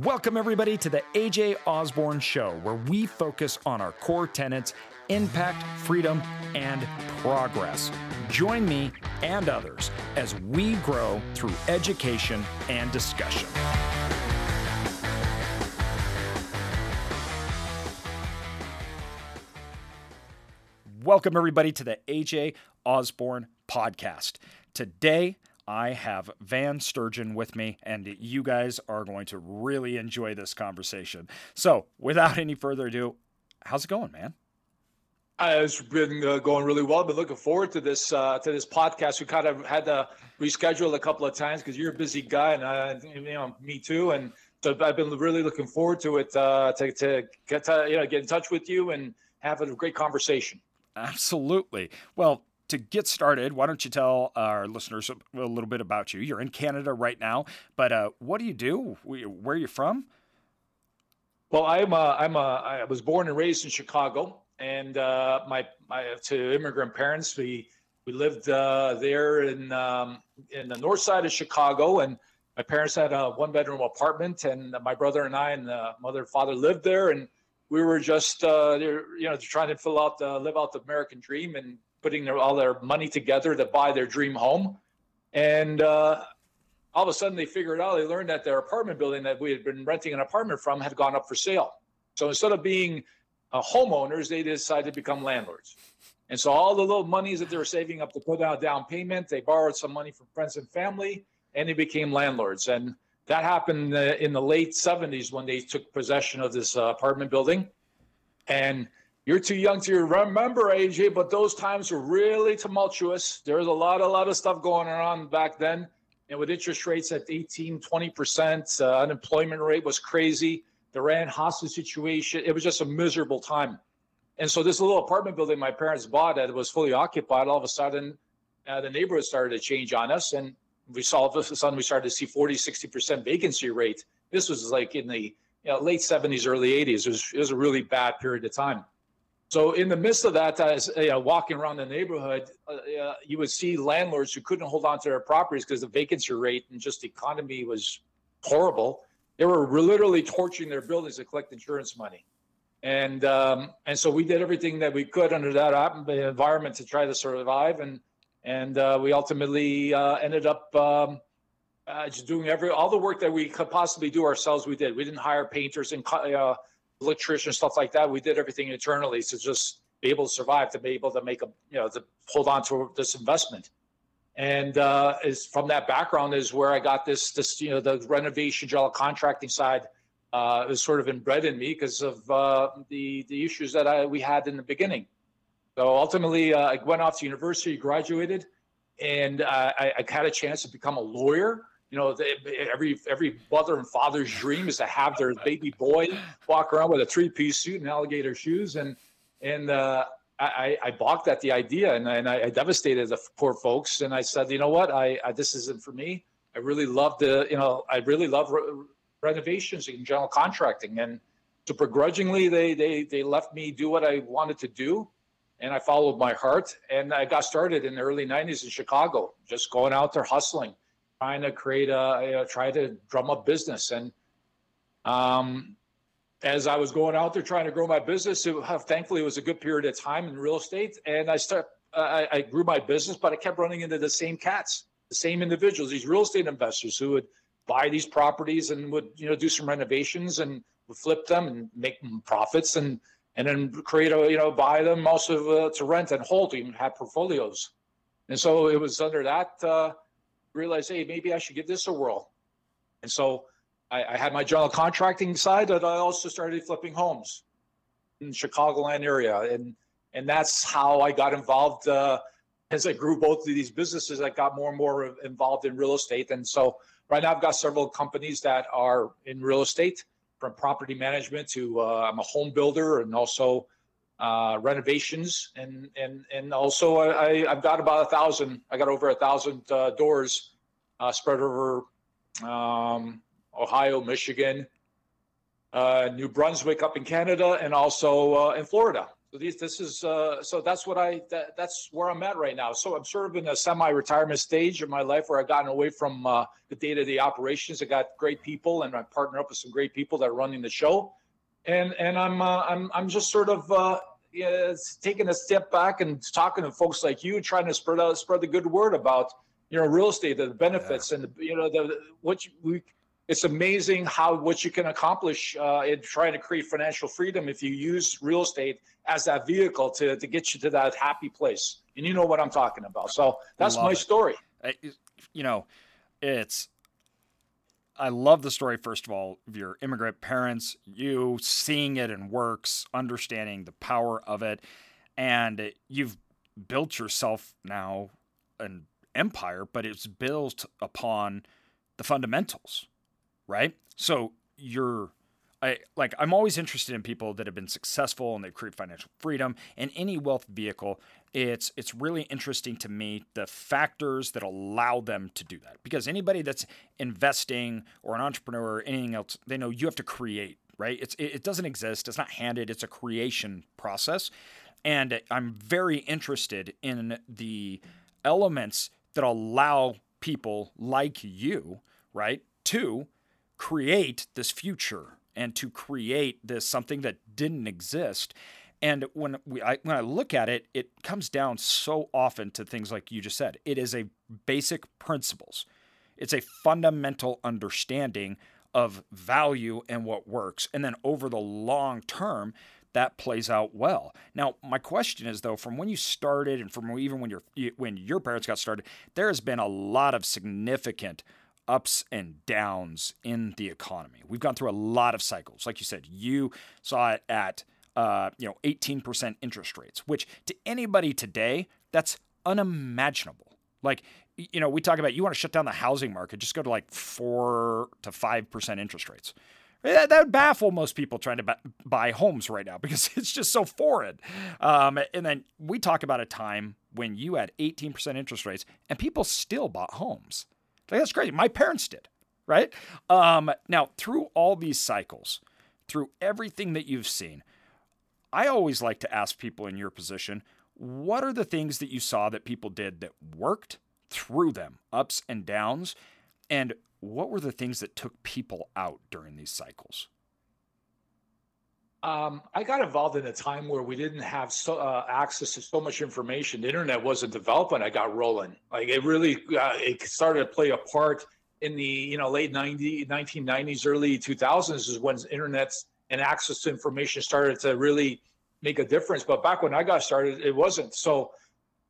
Welcome, everybody, to the AJ Osborne Show, where we focus on our core tenets impact, freedom, and progress. Join me and others as we grow through education and discussion. Welcome, everybody, to the AJ Osborne podcast. Today, I have Van Sturgeon with me, and you guys are going to really enjoy this conversation. So, without any further ado, how's it going, man? Uh, it's been uh, going really well. I've been looking forward to this uh, to this podcast. We kind of had to reschedule a couple of times because you're a busy guy, and uh, you know me too. And so I've been really looking forward to it uh, to to get to you know get in touch with you and have a great conversation. Absolutely. Well, to get started, why don't you tell our listeners a little bit about you? You're in Canada right now, but uh, what do you do? Where are you from? Well, I'm a, I'm a, I was born and raised in Chicago, and uh, my my to immigrant parents, we we lived uh, there in um, in the north side of Chicago, and my parents had a one bedroom apartment, and my brother and I and the mother and father lived there, and we were just uh, you know trying to fill out the, live out the American dream and putting their, all their money together to buy their dream home. And uh, all of a sudden, they figured out, they learned that their apartment building that we had been renting an apartment from had gone up for sale. So instead of being uh, homeowners, they decided to become landlords. And so all the little monies that they were saving up to put down a down payment, they borrowed some money from friends and family, and they became landlords. And that happened in the late 70s when they took possession of this uh, apartment building. And you're too young to remember AJ, but those times were really tumultuous. There was a lot, a lot of stuff going on back then. And with interest rates at 18, 20%, uh, unemployment rate was crazy. The Iran hostage situation, it was just a miserable time. And so this little apartment building my parents bought that was fully occupied, all of a sudden uh, the neighborhood started to change on us. And we saw all of a sudden we started to see 40, 60% vacancy rate. This was like in the you know, late 70s, early 80s. It was, it was a really bad period of time. So in the midst of that, as know, walking around the neighborhood, uh, uh, you would see landlords who couldn't hold on to their properties because the vacancy rate and just the economy was horrible. They were literally torching their buildings to collect insurance money, and um, and so we did everything that we could under that environment to try to survive, and and uh, we ultimately uh, ended up. Um, uh, just doing every all the work that we could possibly do ourselves. We did. We didn't hire painters and uh, electrician, stuff like that. We did everything internally to just be able to survive, to be able to make a, you know, to hold on to this investment. And uh, is from that background is where I got this, this, you know, the renovation general contracting side uh, is sort of inbred in me because of uh, the the issues that I we had in the beginning. So ultimately, uh, I went off to university, graduated, and uh, I, I had a chance to become a lawyer you know, every every mother and father's dream is to have their baby boy walk around with a three piece suit and alligator shoes, and and uh, I, I balked at the idea, and, and I, I, devastated the poor folks, and I said, you know what, I, I this isn't for me. I really love the, you know, I really love re- renovations and general contracting, and so begrudgingly they they they left me do what I wanted to do, and I followed my heart, and I got started in the early '90s in Chicago, just going out there hustling trying to create a, you know, try to drum up business. And um, as I was going out there trying to grow my business, it, thankfully it was a good period of time in real estate. And I start, I, I grew my business, but I kept running into the same cats, the same individuals, these real estate investors who would buy these properties and would, you know, do some renovations and would flip them and make profits and and then create a, you know, buy them also uh, to rent and hold even have portfolios. And so it was under that uh, realized, hey, maybe I should give this a whirl. And so I, I had my general contracting side, but I also started flipping homes in the Chicagoland area. And and that's how I got involved. Uh, as I grew both of these businesses, I got more and more involved in real estate. And so right now I've got several companies that are in real estate, from property management to uh, I'm a home builder and also uh, renovations, and and and also I, I've got about a thousand. I got over a thousand uh, doors uh, spread over um, Ohio, Michigan, uh, New Brunswick up in Canada, and also uh, in Florida. So these, this is, uh, so that's what I, that, that's where I'm at right now. So I'm sort of in a semi-retirement stage of my life where I've gotten away from uh, the day-to-day operations. I got great people, and I partner up with some great people that are running the show, and and I'm uh, I'm I'm just sort of uh, yeah, taking a step back and talking to folks like you, trying to spread out spread the good word about you know real estate, the benefits, yeah. and the, you know the what you, we it's amazing how what you can accomplish uh, in trying to create financial freedom if you use real estate as that vehicle to, to get you to that happy place. And you know what I'm talking about. So that's my it. story. I, you know, it's I love the story, first of all, of your immigrant parents, you seeing it in works, understanding the power of it. And you've built yourself now an empire, but it's built upon the fundamentals right? So you're I like I'm always interested in people that have been successful and they've created financial freedom and any wealth vehicle. It's it's really interesting to me the factors that allow them to do that. Because anybody that's investing or an entrepreneur or anything else, they know you have to create, right? It's it, it doesn't exist. It's not handed. It's a creation process. And I'm very interested in the elements that allow people like you, right, to create this future and to create this something that didn't exist. And when we I, when I look at it, it comes down so often to things like you just said. It is a basic principles. It's a fundamental understanding of value and what works. And then over the long term, that plays out well. Now, my question is though, from when you started and from even when your when your parents got started, there has been a lot of significant ups and downs in the economy. We've gone through a lot of cycles. Like you said, you saw it at uh, you know 18% interest rates, which to anybody today, that's unimaginable. Like you know, we talk about you want to shut down the housing market, just go to like four to five percent interest rates. That, would baffle most people trying to buy homes right now because it's just so foreign. Um, and then we talk about a time when you had 18% interest rates and people still bought homes. Like, that's crazy. My parents did, right? Um, now, through all these cycles, through everything that you've seen, I always like to ask people in your position, what are the things that you saw that people did that worked through them, ups and downs? And what were the things that took people out during these cycles? Um, I got involved in a time where we didn't have so, uh, access to so much information. The internet wasn't developed when I got rolling. Like it really, uh, it started to play a part in the you know late 90, 1990s, early 2000s is when internet and access to information started to really make a difference. But back when I got started, it wasn't. So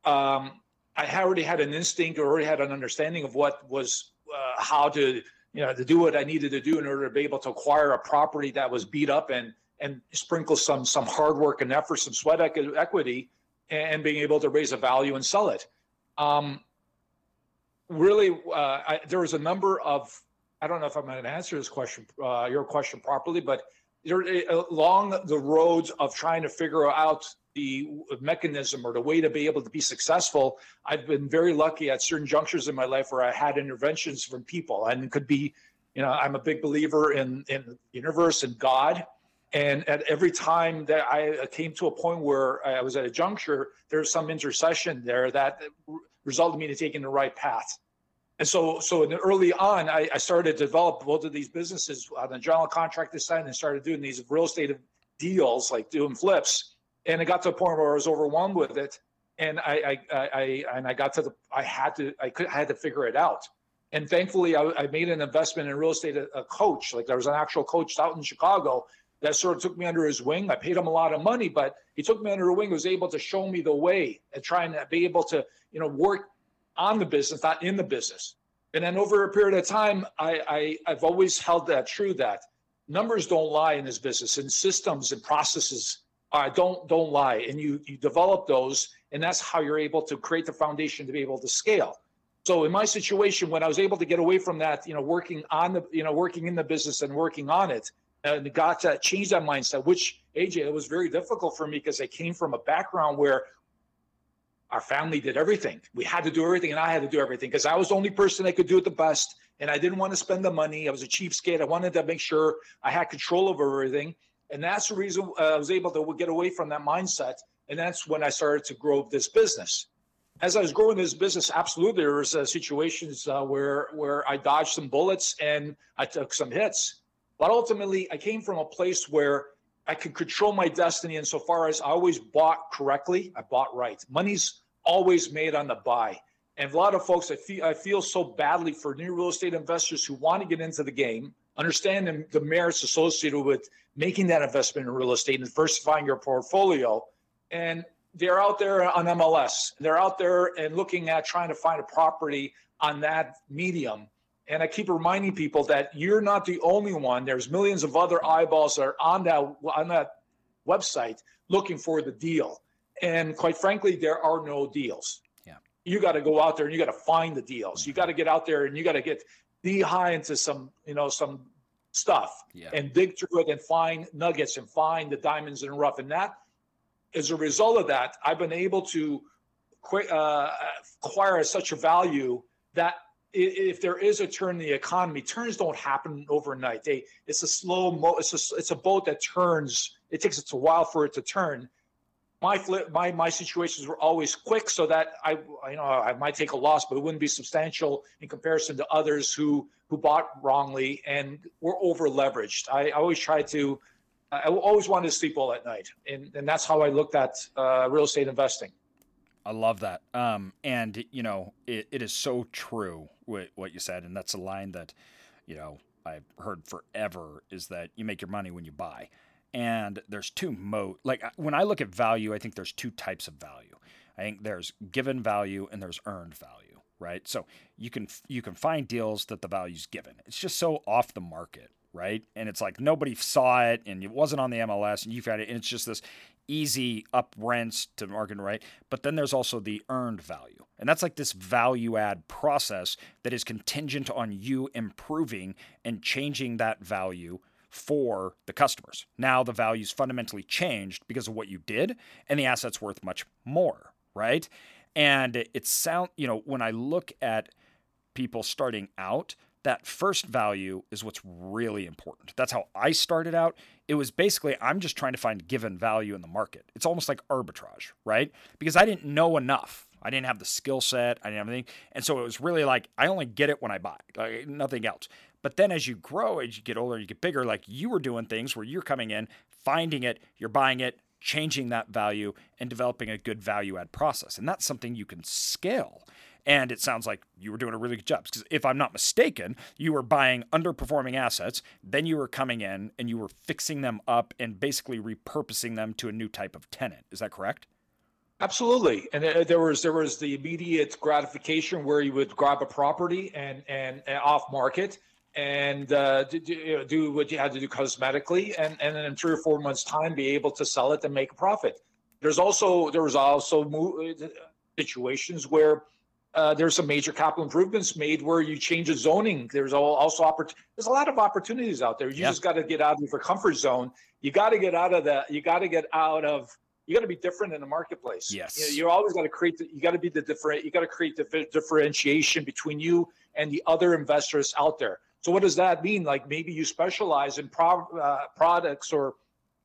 um, I already had an instinct or already had an understanding of what was uh, how to you know to do what I needed to do in order to be able to acquire a property that was beat up and and sprinkle some some hard work and effort, some sweat equity, and being able to raise a value and sell it. Um, really, uh, I, there was a number of I don't know if I'm going to answer this question, uh, your question properly, but there, uh, along the roads of trying to figure out the mechanism or the way to be able to be successful, I've been very lucky at certain junctures in my life where I had interventions from people, and it could be, you know, I'm a big believer in in the universe and God, and at every time that I came to a point where I was at a juncture, there's some intercession there that resulted me to taking the right path. And so, so early on, I, I, started to develop both of these businesses on the general contractor side and started doing these real estate deals, like doing flips. And it got to a point where I was overwhelmed with it, and I, I, I and I got to the, I had to, I could, I had to figure it out. And thankfully, I, I made an investment in real estate, a, a coach. Like there was an actual coach out in Chicago that sort of took me under his wing. I paid him a lot of money, but he took me under his wing. He was able to show me the way and trying to be able to, you know, work on the business, not in the business. And then over a period of time, I, I have always held that true that numbers don't lie in this business, and systems and processes uh, don't don't lie. And you you develop those, and that's how you're able to create the foundation to be able to scale. So in my situation, when I was able to get away from that, you know, working on the, you know, working in the business and working on it, and got to change that mindset, which AJ, it was very difficult for me because I came from a background where our family did everything. We had to do everything, and I had to do everything because I was the only person that could do it the best. And I didn't want to spend the money. I was a cheapskate. I wanted to make sure I had control over everything. And that's the reason uh, I was able to get away from that mindset. And that's when I started to grow this business. As I was growing this business, absolutely, there was uh, situations uh, where where I dodged some bullets and I took some hits. But ultimately, I came from a place where I could control my destiny insofar as I always bought correctly. I bought right. Money's always made on the buy. And a lot of folks, I feel, I feel so badly for new real estate investors who want to get into the game, understand the, the merits associated with making that investment in real estate and diversifying your portfolio. And they're out there on MLS. They're out there and looking at trying to find a property on that medium. And I keep reminding people that you're not the only one. There's millions of other eyeballs that are on that on that website looking for the deal. And quite frankly, there are no deals Yeah. you got to go out there and you got to find the deals. You got to get out there and you got to get knee high into some, you know, some stuff yeah. and dig through it and find nuggets and find the diamonds in the rough. And that, as a result of that, I've been able to uh, acquire such a value that if there is a turn in the economy, turns don't happen overnight. They, it's a slow, mo- it's a, it's a boat that turns. It takes it a while for it to turn my flip, my my situations were always quick, so that I you know I might take a loss, but it wouldn't be substantial in comparison to others who who bought wrongly and were over leveraged. I, I always try to. I always wanted to sleep well at night, and, and that's how I looked at uh, real estate investing. I love that. Um, and you know, it, it is so true what, what you said, and that's a line that, you know, I've heard forever is that you make your money when you buy. And there's two mo like when i look at value i think there's two types of value. I think there's given value and there's earned value right? So you can you can find deals that the value's given. It's just so off the market right and it's like nobody saw it and it wasn't on the mls and you found it and it's just this easy up rents to market right but then there's also the earned value and that's like this value add process that is contingent on you improving and changing that value for the customers. Now the value's fundamentally changed because of what you did, and the asset's worth much more, right? And it sound, you know, when I look at people starting out, that first value is what's really important. That's how I started out. It was basically I'm just trying to find given value in the market. It's almost like arbitrage, right? Because I didn't know enough. I didn't have the skill set. I didn't have anything. And so it was really like I only get it when I buy, like nothing else. But then as you grow, as you get older, you get bigger, like you were doing things where you're coming in, finding it, you're buying it, changing that value, and developing a good value add process. And that's something you can scale. And it sounds like you were doing a really good job. Because if I'm not mistaken, you were buying underperforming assets, then you were coming in and you were fixing them up and basically repurposing them to a new type of tenant. Is that correct? Absolutely, and there was there was the immediate gratification where you would grab a property and and, and off market, and uh, do, do, what you had to do cosmetically, and, and then in three or four months' time, be able to sell it and make a profit. There's also there was also uh, situations where uh, there's some major capital improvements made where you change the zoning. There's also oppor- there's a lot of opportunities out there. You yeah. just got to get out of your comfort zone. You got to get out of the. You got to get out of. You got to be different in the marketplace. Yes. You, know, you always got to create. The, you got to be the different. You got to create the differentiation between you and the other investors out there. So what does that mean? Like maybe you specialize in pro- uh, products or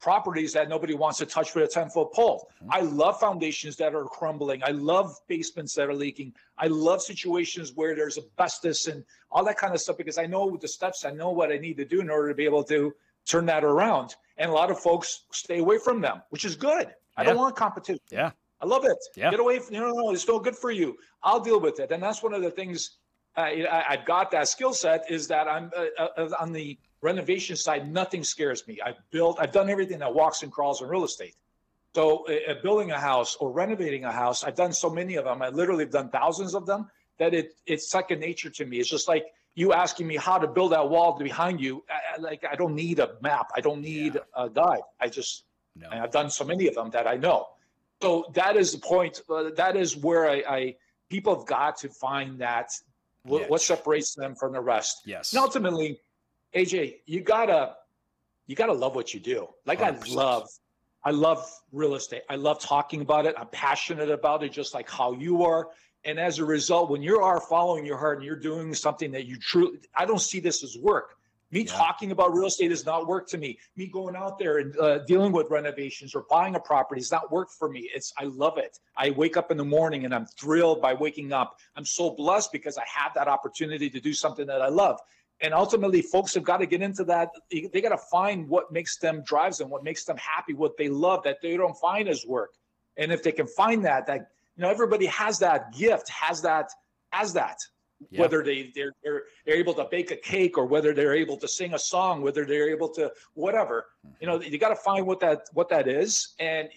properties that nobody wants to touch with a 10 foot pole. Mm-hmm. I love foundations that are crumbling. I love basements that are leaking. I love situations where there's asbestos and all that kind of stuff because I know the steps, I know what I need to do in order to be able to turn that around. And a lot of folks stay away from them, which is good. I don't want competition. Yeah. I love it. Yeah. Get away from, you know, no, it's still good for you. I'll deal with it. And that's one of the things I, have got that skill set is that I'm uh, uh, on the renovation side. Nothing scares me. I've built, I've done everything that walks and crawls in real estate. So uh, building a house or renovating a house, I've done so many of them. I literally have done thousands of them that it it's second nature to me. It's just like you asking me how to build that wall behind you. I, like I don't need a map. I don't need yeah. a guide. I just no. I've done so many of them that I know. So that is the point. Uh, that is where I, I people have got to find that what, what separates them from the rest? Yes. And ultimately, AJ, you gotta you gotta love what you do. Like 100%. I love, I love real estate. I love talking about it. I'm passionate about it, just like how you are. And as a result, when you are following your heart and you're doing something that you truly, I don't see this as work. Me yeah. talking about real estate has not work to me. Me going out there and uh, dealing with renovations or buying a property has not work for me. It's I love it. I wake up in the morning and I'm thrilled by waking up. I'm so blessed because I have that opportunity to do something that I love. And ultimately, folks have got to get into that. They got to find what makes them drives them, what makes them happy, what they love that they don't find as work. And if they can find that, that you know, everybody has that gift, has that, has that yeah. whether they they're, they're, they're able to bake a cake or whether they're able to sing a song whether they're able to whatever you know you got to find what that what that is and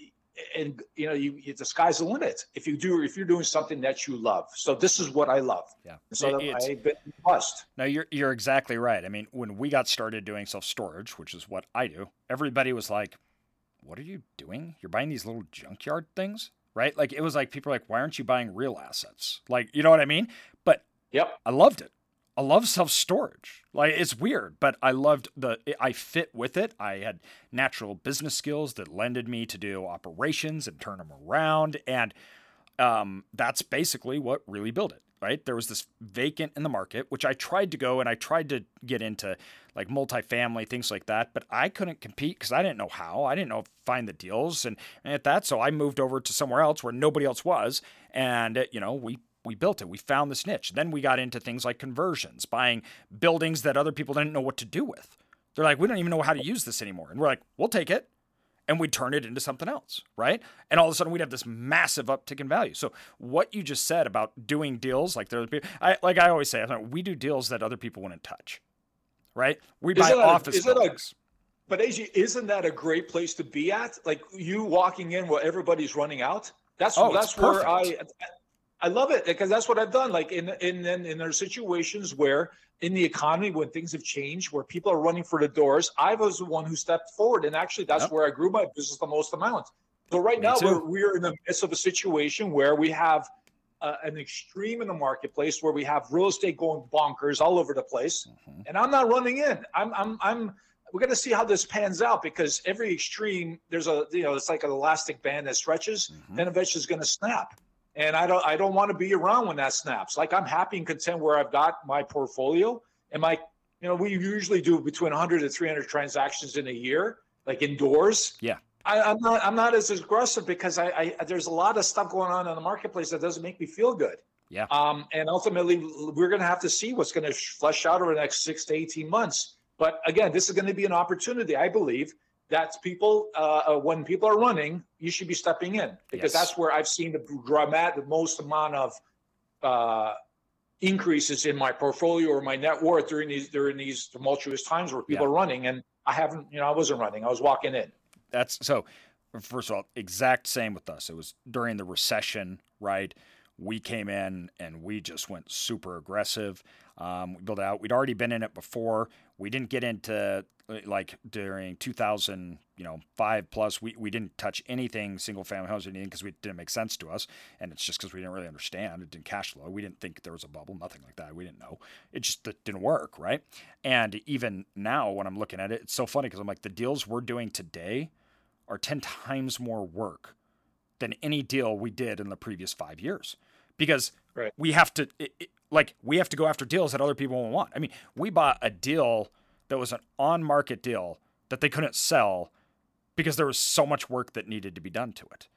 and you know you the sky's the limit. If you do if you're doing something that you love. So this is what i love. Yeah. So it's, i've been blessed no you're you're exactly right. I mean when we got started doing self-storage which is what i do everybody was like what are you doing? You're buying these little junkyard things? Right? Like it was like people are like why aren't you buying real assets? Like you know what i mean? But Yep. I loved it. I love self storage. Like it's weird, but I loved the. I fit with it. I had natural business skills that lended me to do operations and turn them around, and um, that's basically what really built it. Right there was this vacant in the market, which I tried to go and I tried to get into like multifamily things like that, but I couldn't compete because I didn't know how. I didn't know find the deals and, and at that, so I moved over to somewhere else where nobody else was, and you know we we built it. We found this niche. Then we got into things like conversions, buying buildings that other people didn't know what to do with. They're like, we don't even know how to use this anymore. And we're like, we'll take it. And we'd turn it into something else, right? And all of a sudden we'd have this massive uptick in value. So what you just said about doing deals like there, I like I always say, we do deals that other people wouldn't touch, right? We buy office a, buildings. A, but AJ, isn't that a great place to be at? Like you walking in where everybody's running out. That's oh, that's where I I love it because that's what I've done. Like in in in, in there situations where in the economy when things have changed, where people are running for the doors, I was the one who stepped forward, and actually that's yep. where I grew my business the most amount. So right Me now too. we're we're in the midst of a situation where we have uh, an extreme in the marketplace where we have real estate going bonkers all over the place, mm-hmm. and I'm not running in. I'm I'm I'm we're going to see how this pans out because every extreme there's a you know it's like an elastic band that stretches mm-hmm. then eventually it's going to snap and I don't I don't want to be around when that snaps. Like I'm happy and content where I've got my portfolio and my you know we usually do between 100 to 300 transactions in a year, like indoors. Yeah. I, am not I'm not as aggressive because I, I there's a lot of stuff going on in the marketplace that doesn't make me feel good. Yeah. Um, and ultimately, we're going to have to see what's going to flesh out over the next six to 18 months. But again, this is going to be an opportunity, I believe, that's people uh, uh, when people are running you should be stepping in. Because yes. that's where i've seen the dramatic the most amount of uh, increases in my portfolio or my net worth during these during these tumultuous times where people yeah. are running. And i haven't you know i wasn't running. I was walking in. That's so first of all exact same with us. It was during the recession right? We came in and we just went super aggressive. Um, we built out. We'd already been in it before we didn't get into uh, like during 2000, you know, five plus, we, we didn't touch anything single family homes or anything because it didn't make sense to us. And it's just because we didn't really understand. It didn't cash flow. We didn't think there was a bubble, nothing like that. We didn't know. It just it didn't work, right? And even now, when I'm looking at it, it's so funny because I'm like, the deals we're doing today are 10 times more work than any deal we did in the previous five years because right. we have to, it, it, like, we have to go after deals that other people won't want. I mean, we bought a deal that was an on market deal that they couldn't sell because there was so much work that needed to be done to it.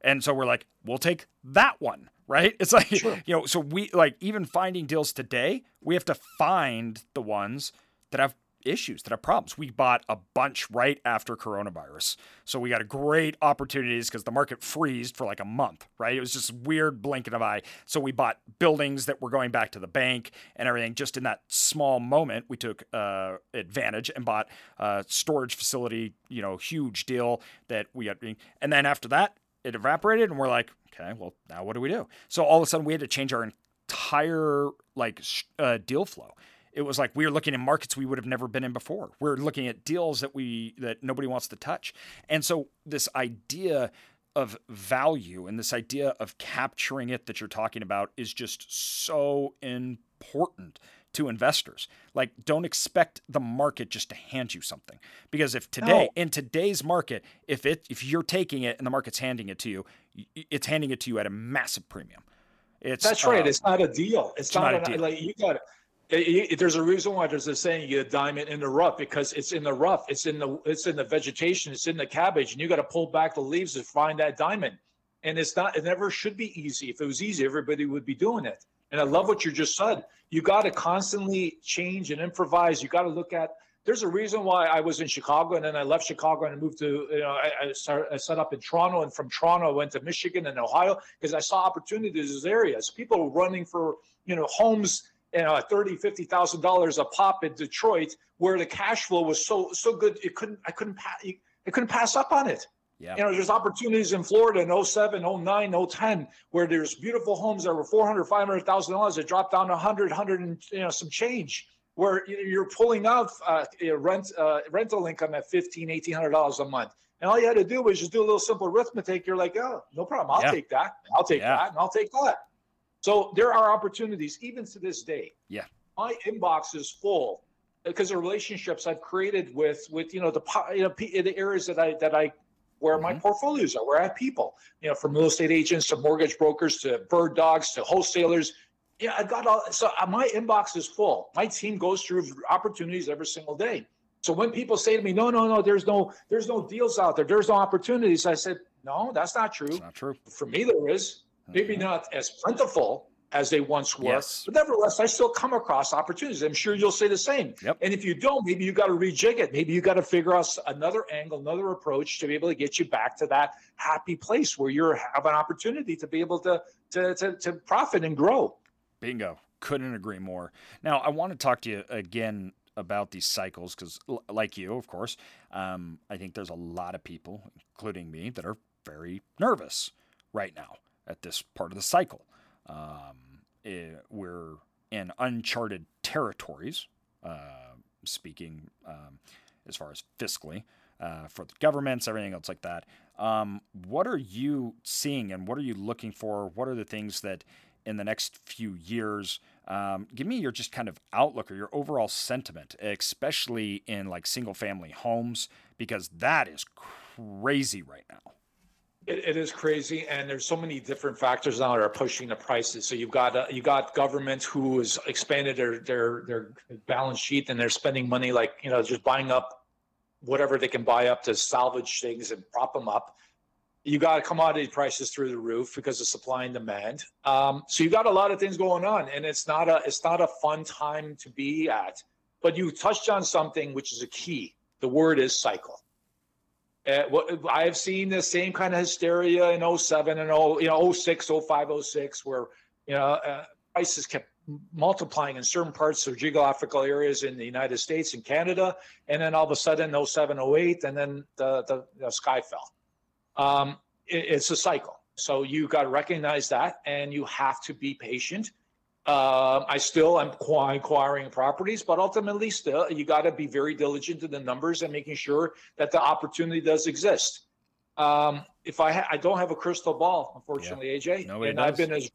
And so we're like, we'll take that one, right? It's like, sure. you know, so we like even finding deals today, we have to find the ones that have issues that have problems. We bought a bunch right after coronavirus. So we got a great opportunities because the market freezed for like a month, right? It was just weird blinking of eye. So we bought buildings that were going back to the bank and everything. Just in that small moment, we took uh, advantage and bought a storage facility, you know, huge deal that we got. And then after that, it evaporated and we're like, okay, well, now what do we do? So all of a sudden we had to change our entire like uh, deal flow it was like we were looking in markets we would have never been in before. We're looking at deals that we that nobody wants to touch. And so this idea of value and this idea of capturing it that you're talking about is just so important to investors. Like don't expect the market just to hand you something. Because if today no. in today's market, if it if you're taking it and the market's handing it to you, it's handing it to you at a massive premium. It's That's right. Uh, it's not a deal. It's, it's not, not, a deal. like you got There's a reason why there's a saying you get a diamond in the rough because it's in the rough, it's in the it's in the vegetation, it's in the cabbage, and you got to pull back the leaves to find that diamond. And it's not, it never should be easy. If it was easy, everybody would be doing it. And I love what you just said. You got to constantly change and improvise. You got to look at. There's a reason why I was in Chicago and then I left Chicago and I moved to, you know, I, I, started, I set up in Toronto and from Toronto I went to Michigan and Ohio because I saw opportunities in those areas. People were running for, you know, homes you know, thirty, fifty thousand dollars a pop in Detroit, where the cash flow was so so good, it couldn't I couldn't pass I couldn't pass up on it. Yeah. You know, there's opportunities in Florida in 07, 09, 010, where there's beautiful homes that were 400, 500,000 dollars that dropped down to 100, 100 and you know some change, where you're pulling off uh, rent uh, rental income at 15, 1800 dollars a month. And all you had to do was just do a little simple arithmetic. You're like, oh, no problem. I'll yeah. take that. I'll take yeah. that, and I'll take that. So there are opportunities, even to this day. Yeah. My inbox is full because of relationships I've created with with you know the you know the areas that I that I where mm-hmm. my portfolios are, where I have people, you know, from real estate agents to mortgage brokers to bird dogs to wholesalers. Yeah, I got all. So uh, my inbox is full. My team goes through opportunities every single day. So when people say to me, "No, no, no, there's no, there's no deals out there. There's no opportunities," I said, "No, that's not true. It's not true. For me, there is. Maybe not as plentiful as they once were. Yes. But nevertheless, I still come across opportunities. I'm sure you'll say the same. Yep. And if you don't, maybe you got to rejig it. Maybe you got to figure out another angle, another approach to be able to get you back to that happy place where you have an opportunity to be able to to to, to profit and grow. Bingo. Couldn't agree more. Now, I want to talk to you again about these cycles because, like you, of course, um, I think there's a lot of people, including me, that are very nervous right now at this part of the cycle. Um, it, eh, we're in uncharted territories, uh, speaking um, as far as fiscally uh, for the governments, everything else like that. Um, what are you seeing and what are you looking for? What are the things that in the next few years? Um, give me your just kind of outlook or your overall sentiment, especially in like single family homes, because that is crazy right now. It, it is crazy, and there's so many different factors now that are pushing the prices. So you've got uh, you got government who has expanded their their their balance sheet, and they're spending money like you know just buying up whatever they can buy up to salvage things and prop them up. You got commodity prices through the roof because of supply and demand. Um, so you've got a lot of things going on, and it's not a it's not a fun time to be at. But you touched on something which is a key. The word is cycle. Uh, I have seen the same kind of hysteria in 07 and 0, you know, 06, 05, 06, where, you know, uh, prices kept multiplying in certain parts of geographical areas in the United States and Canada. And then all of a sudden, 07, 08, and then the, the, the sky fell. Um, it, it's a cycle. So you got to recognize that and you have to be patient um, I still am acquiring properties, but ultimately, still, you got to be very diligent in the numbers and making sure that the opportunity does exist. Um, if I ha- I don't have a crystal ball, unfortunately, yeah. AJ, Nobody and does. I've been as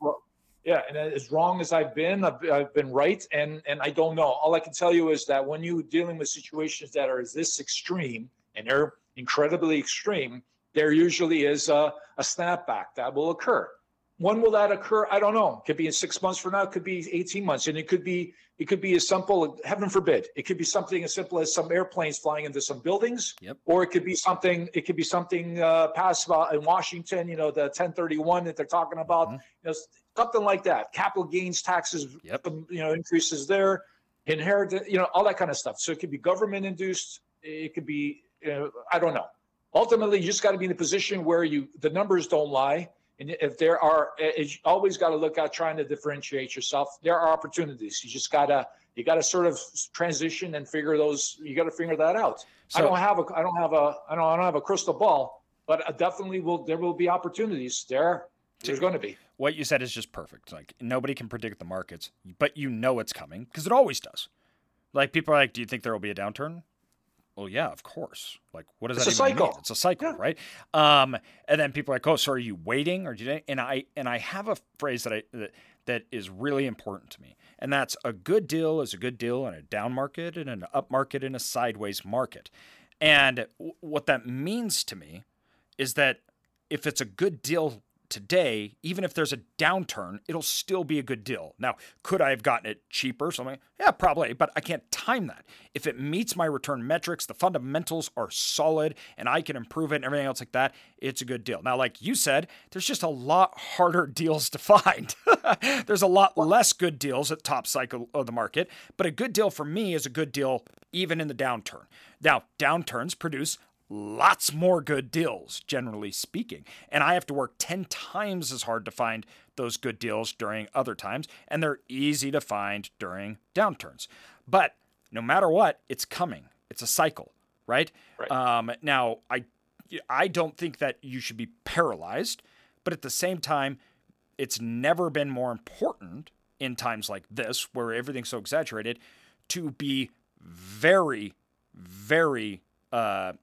yeah, and as wrong as I've been, I've, I've, been right, and and I don't know. All I can tell you is that when you're dealing with situations that are this extreme, and they're incredibly extreme, there usually is a, a snapback that will occur. When will that occur? I don't know. It could be in six months from now. It could be 18 months. And it could be, it could be as simple, heaven forbid, it could be something as simple as some airplanes flying into some buildings. Yep. Or it could be something, it could be something uh, passed about in Washington, you know, the 1031 that they're talking about, mm-hmm. you know, something like that. Capital gains taxes, yep. you know, increases there, inherit, you know, all that kind of stuff. So it could be government induced. It could be, uh, I don't know. Ultimately, you just got to be in a position where you, the numbers don't lie and if there are, you always got to look out trying to differentiate yourself. There are opportunities. You just gotta you gotta sort of transition and figure those. You got to figure that out. So, I don't have a I don't have a I don't I don't have a crystal ball, but uh, definitely will there will be opportunities there. There's going to be. What you said is just perfect. Like nobody can predict the markets, but you know it's coming because it always does. Like people are like, "Do you think there will be a downturn?" Well, yeah, of course. Like, what does it's that a even cycle. mean? It's a cycle, yeah. right? Um, and then people are like, oh, so are you waiting or did you? And I and I have a phrase that I that, that is really important to me, and that's a good deal is a good deal in a down market and an up market and a sideways market. And w- what that means to me is that if it's a good deal today, even if there's a downturn, it'll still be a good deal. Now, could I have gotten it cheaper? Something, yeah, probably, but I can't time that. If it meets my return metrics, the fundamentals are solid, and I can improve it and everything else like that, it's a good deal. Now, like you said, there's just a lot harder deals to find. there's a lot less good deals at top cycle of the market, but a good deal for me is a good deal even in the downturn. Now, downturns produce lots more good deals, generally speaking. And I have to work 10 times as hard to find those good deals during other times, and they're easy to find during downturns. But no matter what, it's coming. It's a cycle, right? right. Um, now, I, I don't think that you should be paralyzed, but at the same time, it's never been more important in times like this, where everything's so exaggerated, to be very, very uh,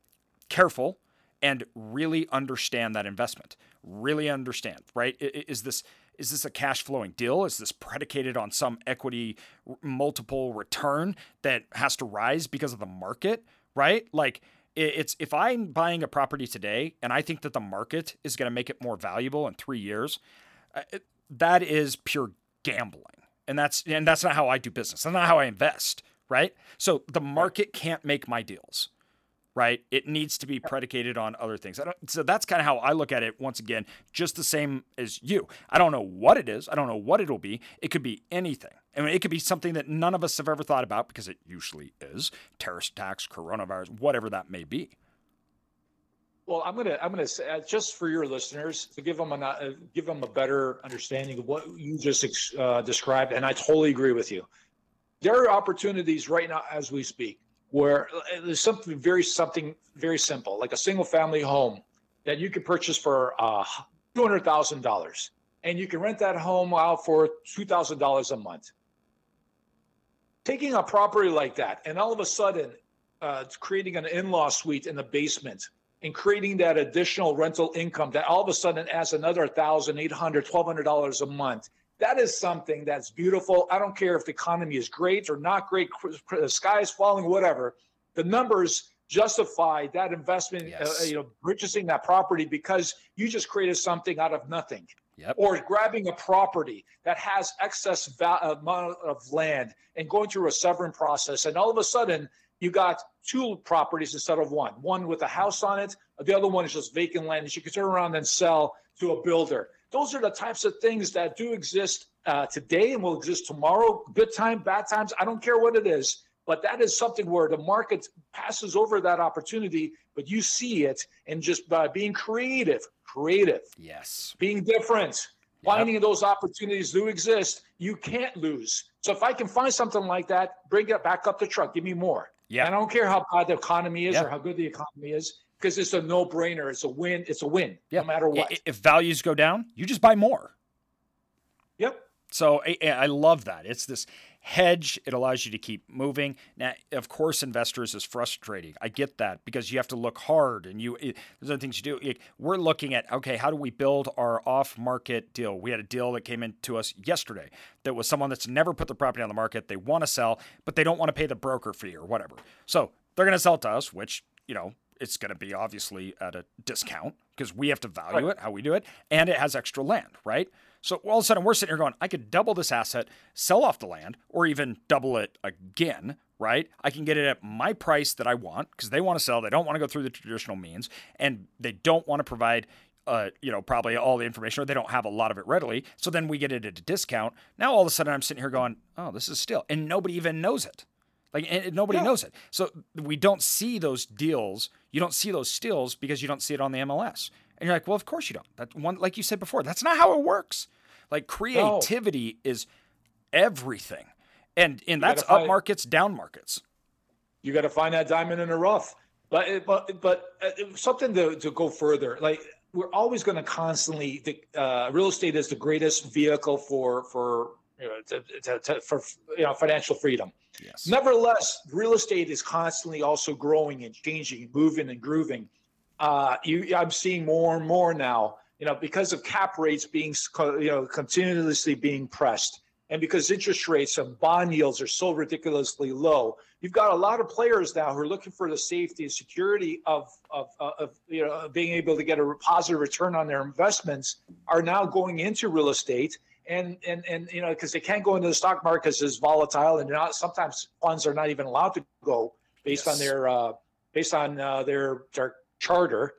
careful and really understand that investment. Really understand, right? Is this is this a cash flowing deal? Is this predicated on some equity multiple return that has to rise because of the market, right? Like it's if I'm buying a property today and I think that the market is going to make it more valuable in 3 years, that is pure gambling. And that's and that's not how I do business. That's not how I invest, right? So the market can't make my deals right? It needs to be predicated on other things. so that's kind of how I look at it. Once again, just the same as you. I don't know what it is. I don't know what it'll be. It could be anything. I mean, it could be something that none of us have ever thought about because it usually is terrorist attacks, coronavirus, whatever that may be. Well, I'm gonna I'm gonna say uh, just for your listeners to give them a uh, give them a better understanding of what you just uh, described, and I totally agree with you. There are opportunities right now as we speak where uh, there's something very something very simple, like a single family home that you can purchase for uh, two hundred thousand dollars, and you can rent that home out for two thousand dollars a month. Taking a property like that, and all of a sudden, uh, creating an in-law suite in the basement and creating that additional rental income that all of a sudden adds another $1,800, $1,200 a month that is something that's beautiful. I don't care if the economy is great or not great, the sky is falling, whatever. The numbers justify that investment, uh, yes. uh, you know, purchasing that property because you just created something out of nothing. Yep. Or grabbing a property that has excess va- amount of land and going through a severing process, and all of a sudden you got two properties instead of one. One with a house on it, the other one is just vacant land that you can turn around and sell to a builder. Those are the types of things that do exist uh, today and will exist tomorrow. Good time, bad times, I don't care what it is. But that is something where the market passes over that opportunity, but you see it and just by being creative, creative. Yes. Being different, yep. finding those opportunities do exist, you can't lose. So if I can find something like that, bring it back up the truck, give me more. Yeah. I don't care how bad the economy is or how good the economy is because it's a no brainer. It's a win. It's a win yep. no matter what. If values go down, you just buy more. Yep. So I, I love that. It's this hedge. It allows you to keep moving. Now, of course, investors is frustrating. I get that because you have to look hard and you it, there's other things you do. we're looking at okay, how do we build our off-market deal? We had a deal that came into us yesterday that was someone that's never put the property on the market. They want to sell, but they don't want to pay the broker fee or whatever. So they're going to sell it to us, which you know it's going to be obviously at a discount because we have to value right. it how we do it, and it has extra land, right? So all of a sudden we're sitting here going, I could double this asset, sell off the land, or even double it again, right? I can get it at my price that I want because they want to sell. They don't want to go through the traditional means, and they don't want to provide. Uh, you know, probably all the information, or they don't have a lot of it readily. So then we get it at a discount. Now all of a sudden I'm sitting here going, "Oh, this is still," and nobody even knows it. Like and nobody knows it. So we don't see those deals. You don't see those stills because you don't see it on the MLS. And you're like, well, of course you don't. That one, like you said before, that's not how it works. Like creativity no. is everything, and and that's up markets, down markets. You got to find that diamond in the rough. But but but uh, something to to go further, like we're always going to constantly. The, uh, real estate is the greatest vehicle for for you know, to, to, to, for you know financial freedom. Yes. Nevertheless, real estate is constantly also growing and changing, moving and grooving. Uh, you, I'm seeing more and more now. You know, because of cap rates being you know continuously being pressed, And because interest rates and bond yields are so ridiculously low, you've got a lot of players now who are looking for the safety and security of, of, of you know, being able to get a positive return on their investments are now going into real estate. And, and, and you know, because they can't go into the stock market because it's volatile and not, sometimes funds are not even allowed to go based yes. on their, uh, based on uh, their, their charter.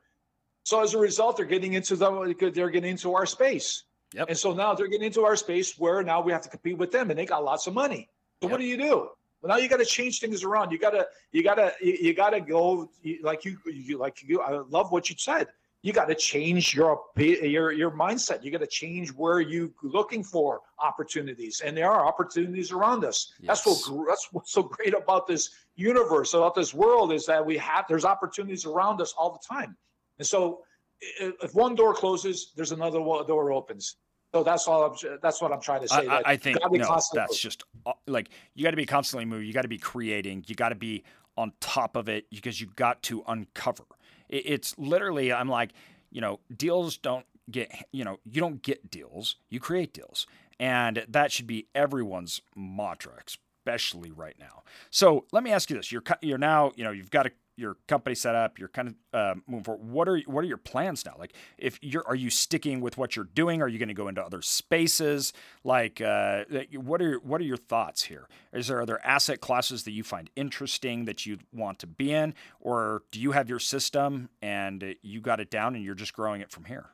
So as a result, they're getting into the, they're getting into our space Yep. And so now they're getting into our space where now we have to compete with them, and they got lots of money. So yep. what do you do? Well, now you got to change things around. You got to, you got to, you got to go like you, you, like you. I love what you said. You got to change your your your mindset. You got to change where you're looking for opportunities, and there are opportunities around us. Yes. That's what that's what's so great about this universe, about this world, is that we have there's opportunities around us all the time. And so if one door closes, there's another door opens. So that's all. I'm, that's what I'm trying to say. I, I think no, that's just uh, like you got to be constantly moving. You got to be creating. You got to be on top of it because you got to uncover. It, it's literally. I'm like, you know, deals don't get. You know, you don't get deals. You create deals, and that should be everyone's mantra, especially right now. So let me ask you this: You're you're now. You know, you've got a your company set up, you're kind of uh, moving forward. What are what are your plans now? Like, if you're are you sticking with what you're doing? Are you going to go into other spaces? Like, uh, what are what are your thoughts here? Is there other asset classes that you find interesting that you want to be in, or do you have your system and you got it down and you're just growing it from here?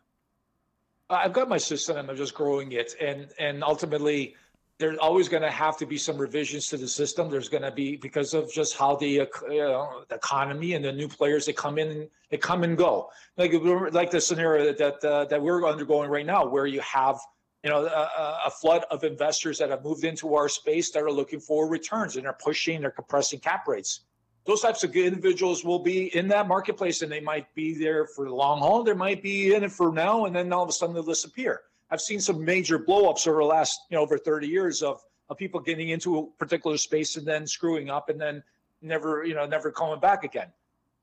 I've got my system and I'm just growing it, and and ultimately there's always going to have to be some revisions to the system. There's going to be because of just how the, uh, you know, the economy and the new players that come in, they come and go. Like like the scenario that uh, that we're undergoing right now, where you have you know a, a, flood of investors that have moved into our space that are looking for returns and are pushing, they're compressing cap rates. Those types of individuals will be in that marketplace, and they might be there for the long haul. They might be in it for now, and then all of a sudden they'll disappear. I've seen some major blowups over the last, you know, over 30 years of, of people getting into a particular space and then screwing up and then never, you know, never coming back again.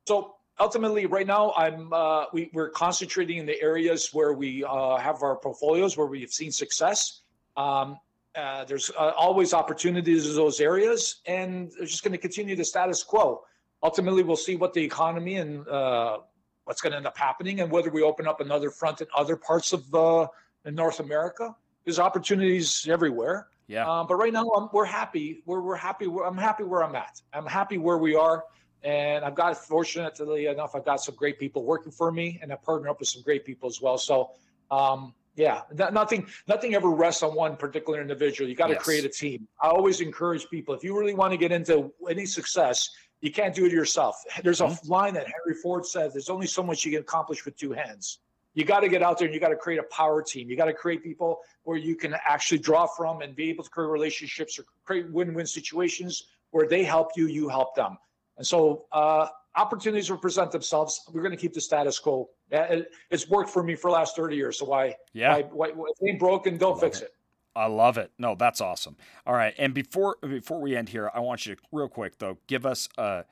So ultimately, right now, I'm uh, we, we're concentrating in the areas where we uh, have our portfolios where we've seen success. Um, uh, there's uh, always opportunities in those areas, and they're just going to continue the status quo. Ultimately, we'll see what the economy and uh, what's going to end up happening, and whether we open up another front in other parts of uh, in North America. There's opportunities everywhere. Yeah. Um, but right now, I'm, we're happy. We're we're happy. I'm happy where I'm at. I'm happy where we are, and I've got fortunately enough, I've got some great people working for me, and I partner up with some great people as well. So, um, yeah, nothing nothing ever rests on one particular individual. You got to yes. create a team. I always encourage people if you really want to get into any success, you can't do it yourself. There's a mm-hmm. line that Henry Ford says: "There's only so much you can accomplish with two hands." You got to get out there and you got to create a power team. You got to create people where you can actually draw from and be able to create relationships or create win-win situations where they help you, you help them. And so uh, opportunities will present themselves. We're going to keep the status quo. It's worked for me for the last 30 years. So why, yeah, why, why, if it ain't broken, don't fix it. it. I love it. No, that's awesome. All right, and before before we end here, I want you to real quick though give us uh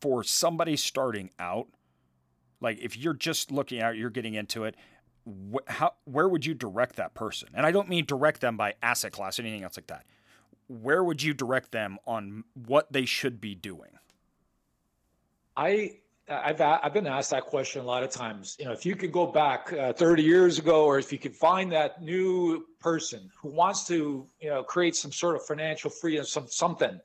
for somebody starting out like if you're just looking out, you're getting into it. Wh- how where would you direct that person? And I don't mean direct them by asset class or anything else like that. Where would you direct them on what they should be doing? I I've I've been asked that question a lot of times. You know, if you could go back uh, 30 years ago, or if you could find that new person who wants to, you know, create some sort of financial freedom, some something,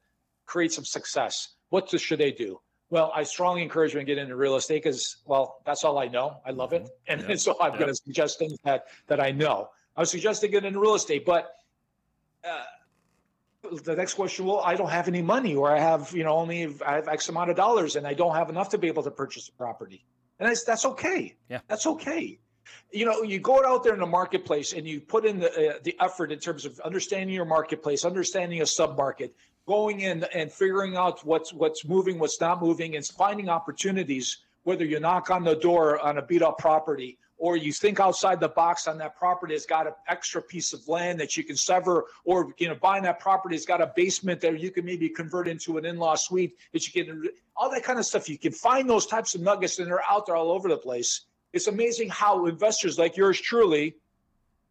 create some success, what should they do? Well, I strongly encourage you to get into real estate because, well, that's all I know. I love it, mm-hmm. and, so I'm going to suggest things that that I know. I was suggesting get into real estate, but uh, the next question, well, I don't have any money, or I have, you know, only I have X amount of dollars, and I don't have enough to be able to purchase a property, and that's that's okay. Yeah, that's okay. You know, you go out there in the marketplace and you put in the uh, the effort in terms of understanding your marketplace, understanding a sub market, going in and figuring out what's what's moving, what's not moving, and finding opportunities. Whether you knock on the door on a beat up property or you think outside the box on that property has got an extra piece of land that you can sever, or you know, buying that property has got a basement that you can maybe convert into an in-law suite that you can all that kind of stuff. You can find those types of nuggets and they're out there all over the place. It's amazing how investors like yours truly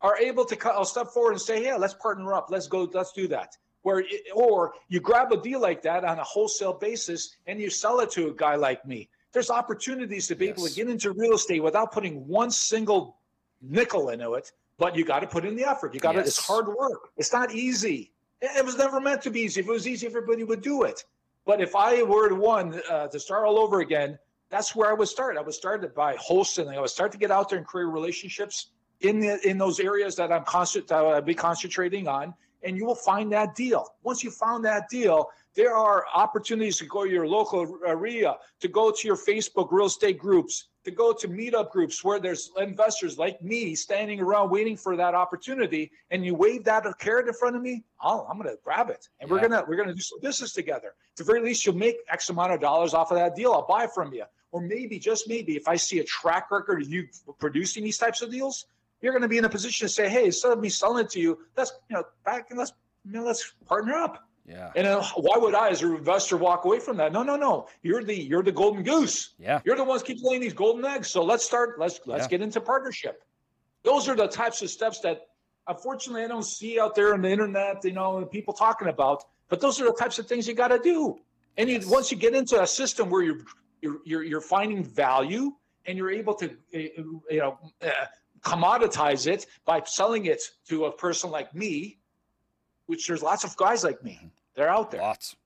are able to cut, I'll step forward and say, yeah, let's partner up. Let's go. Let's do that. Where or you grab a deal like that on a wholesale basis and you sell it to a guy like me. There's opportunities to be yes. able to get into real estate without putting one single nickel into it. But you got to put in the effort. You got to. Yes. It's hard work. It's not easy. It was never meant to be easy. If it was easy, everybody would do it. But if I were to one uh, to start all over again, that's where I would start. I would start by wholesaling. I would start to get out there and create relationships in the in those areas that I'm constant that I'll be concentrating on, and you will find that deal. Once you found that deal, there are opportunities to go to your local area, to go to your Facebook real estate groups, to go to meetup groups where there's investors like me standing around waiting for that opportunity, and you wave that carrot in front of me, oh, I'm gonna grab it, and yeah. we're gonna we're gonna do some business together. At the very least, you'll make X amount of dollars off of that deal. I'll buy from you, or maybe just maybe if I see a track record of you producing these types of deals, you're going to be in a position to say, hey, instead of me selling it to you, let's you know back and let's you know, let's partner up. Yeah. And uh, why would I, as an investor, walk away from that? No, no, no. You're the you're the golden goose. Yeah. You're the ones keep laying these golden eggs. So let's start. Let's let's yeah. get into partnership. Those are the types of steps that, unfortunately, I don't see out there on the internet. You know, people talking about. But those are the types of things you got to do. And you, once you get into a system where you're you're you're, you're finding value and you're able to you know uh, commoditize it by selling it to a person like me, which there's lots of guys like me. They're out there. Lots.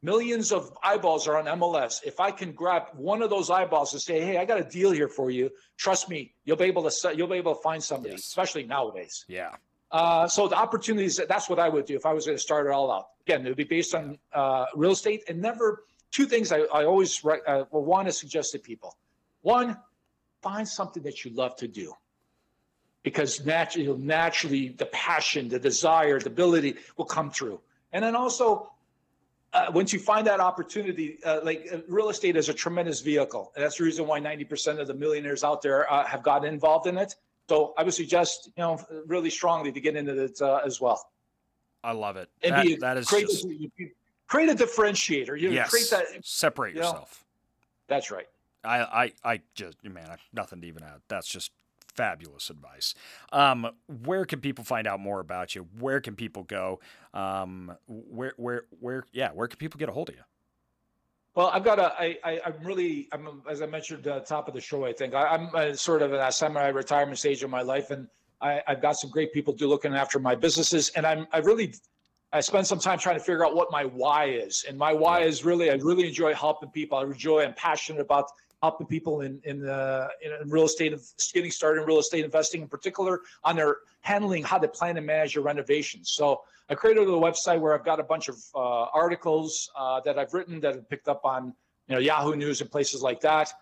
Millions of eyeballs are on MLS. If I can grab one of those eyeballs and say, "Hey, I got a deal here for you," trust me, you'll be able to sell, you'll be able to find somebody, yes. especially nowadays. Yeah. Uh, so the opportunities, that's what I would do if I was going to start it all out. Again, it would be based on uh, real estate and never two things I, I always uh, want to suggest to people. One, find something that you love to do because naturally, naturally the passion, the desire, the ability will come through. And then also, uh, once you find that opportunity, uh, like uh, real estate is a tremendous vehicle. And that's the reason why 90% of the millionaires out there uh, have gotten involved in it. So I would suggest, you know, really strongly to get into it uh, as well. I love it. And that, be, that is create, just... a, create a differentiator. You yes. create that. Separate you yourself. Know? That's right. I, I, I just, man, nothing to even add. That's just fabulous advice. Um, where can people find out more about you? Where can people go? Um, where, where, where, yeah, where can people get a hold of you? Well, I've got a, I, I, I'm really, I'm, as I mentioned at the top of the show, I think I, am a, sort of in a semi-retirement stage of my life. And I, I've got some great people do looking after my businesses. And I'm, I really, I spend some time trying to figure out what my why is. And my why is really, I really enjoy helping people. I enjoy, I'm passionate about helping people in in, uh, in real estate, getting started in real estate investing, in particular on their handling how to plan and manage your renovations. So I created a website where I've got a bunch of uh, articles uh, that I've written that have picked up on you know Yahoo News and places like that.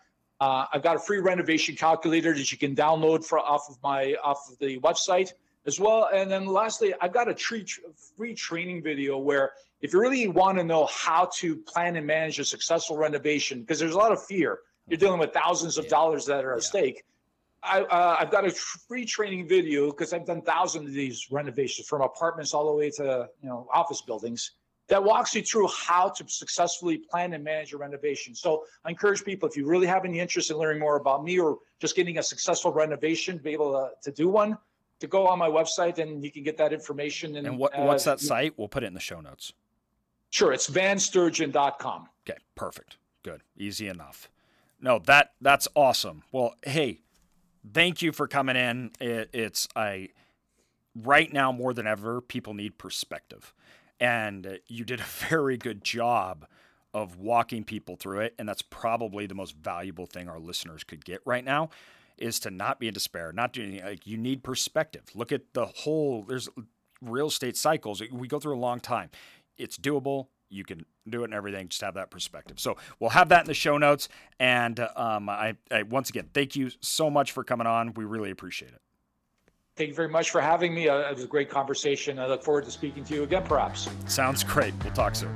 Uh, I've got a free renovation calculator that you can download for off of my off of the website as well. And then lastly, I've got a tree, free training video where if you really want to know how to plan and manage a successful renovation, because there's a lot of fear you're dealing with thousands of dollars that are at yeah. stake. I, uh, I've got a free training video because I've done thousands of these renovations from apartments all the way to you know office buildings that walks you through how to successfully plan and manage a renovation. So I encourage people if you really have any interest in learning more about me or just getting a successful renovation, be able to, to do one, to go on my website and you can get that information. And, and what, uh, what's that site? We'll put it in the show notes. Sure, it's vansturgeon.com. Okay, perfect. Good. Easy enough no, that that's awesome. Well, hey, thank you for coming in. It, it's I right now more than ever, people need perspective, and you did a very good job of walking people through it, and that's probably the most valuable thing our listeners could get right now is to not be in despair, not doing like you need perspective. Look at the whole. There's real estate cycles. We go through a long time. It's doable you can do it and everything. Just have that perspective. So we'll have that in the show notes. And um, I, I once again thank you so much for coming on. We really appreciate it. Thank you very much for having me. Uh, it was a great conversation. I look forward to speaking to you again, perhaps. Sounds great. We'll talk soon.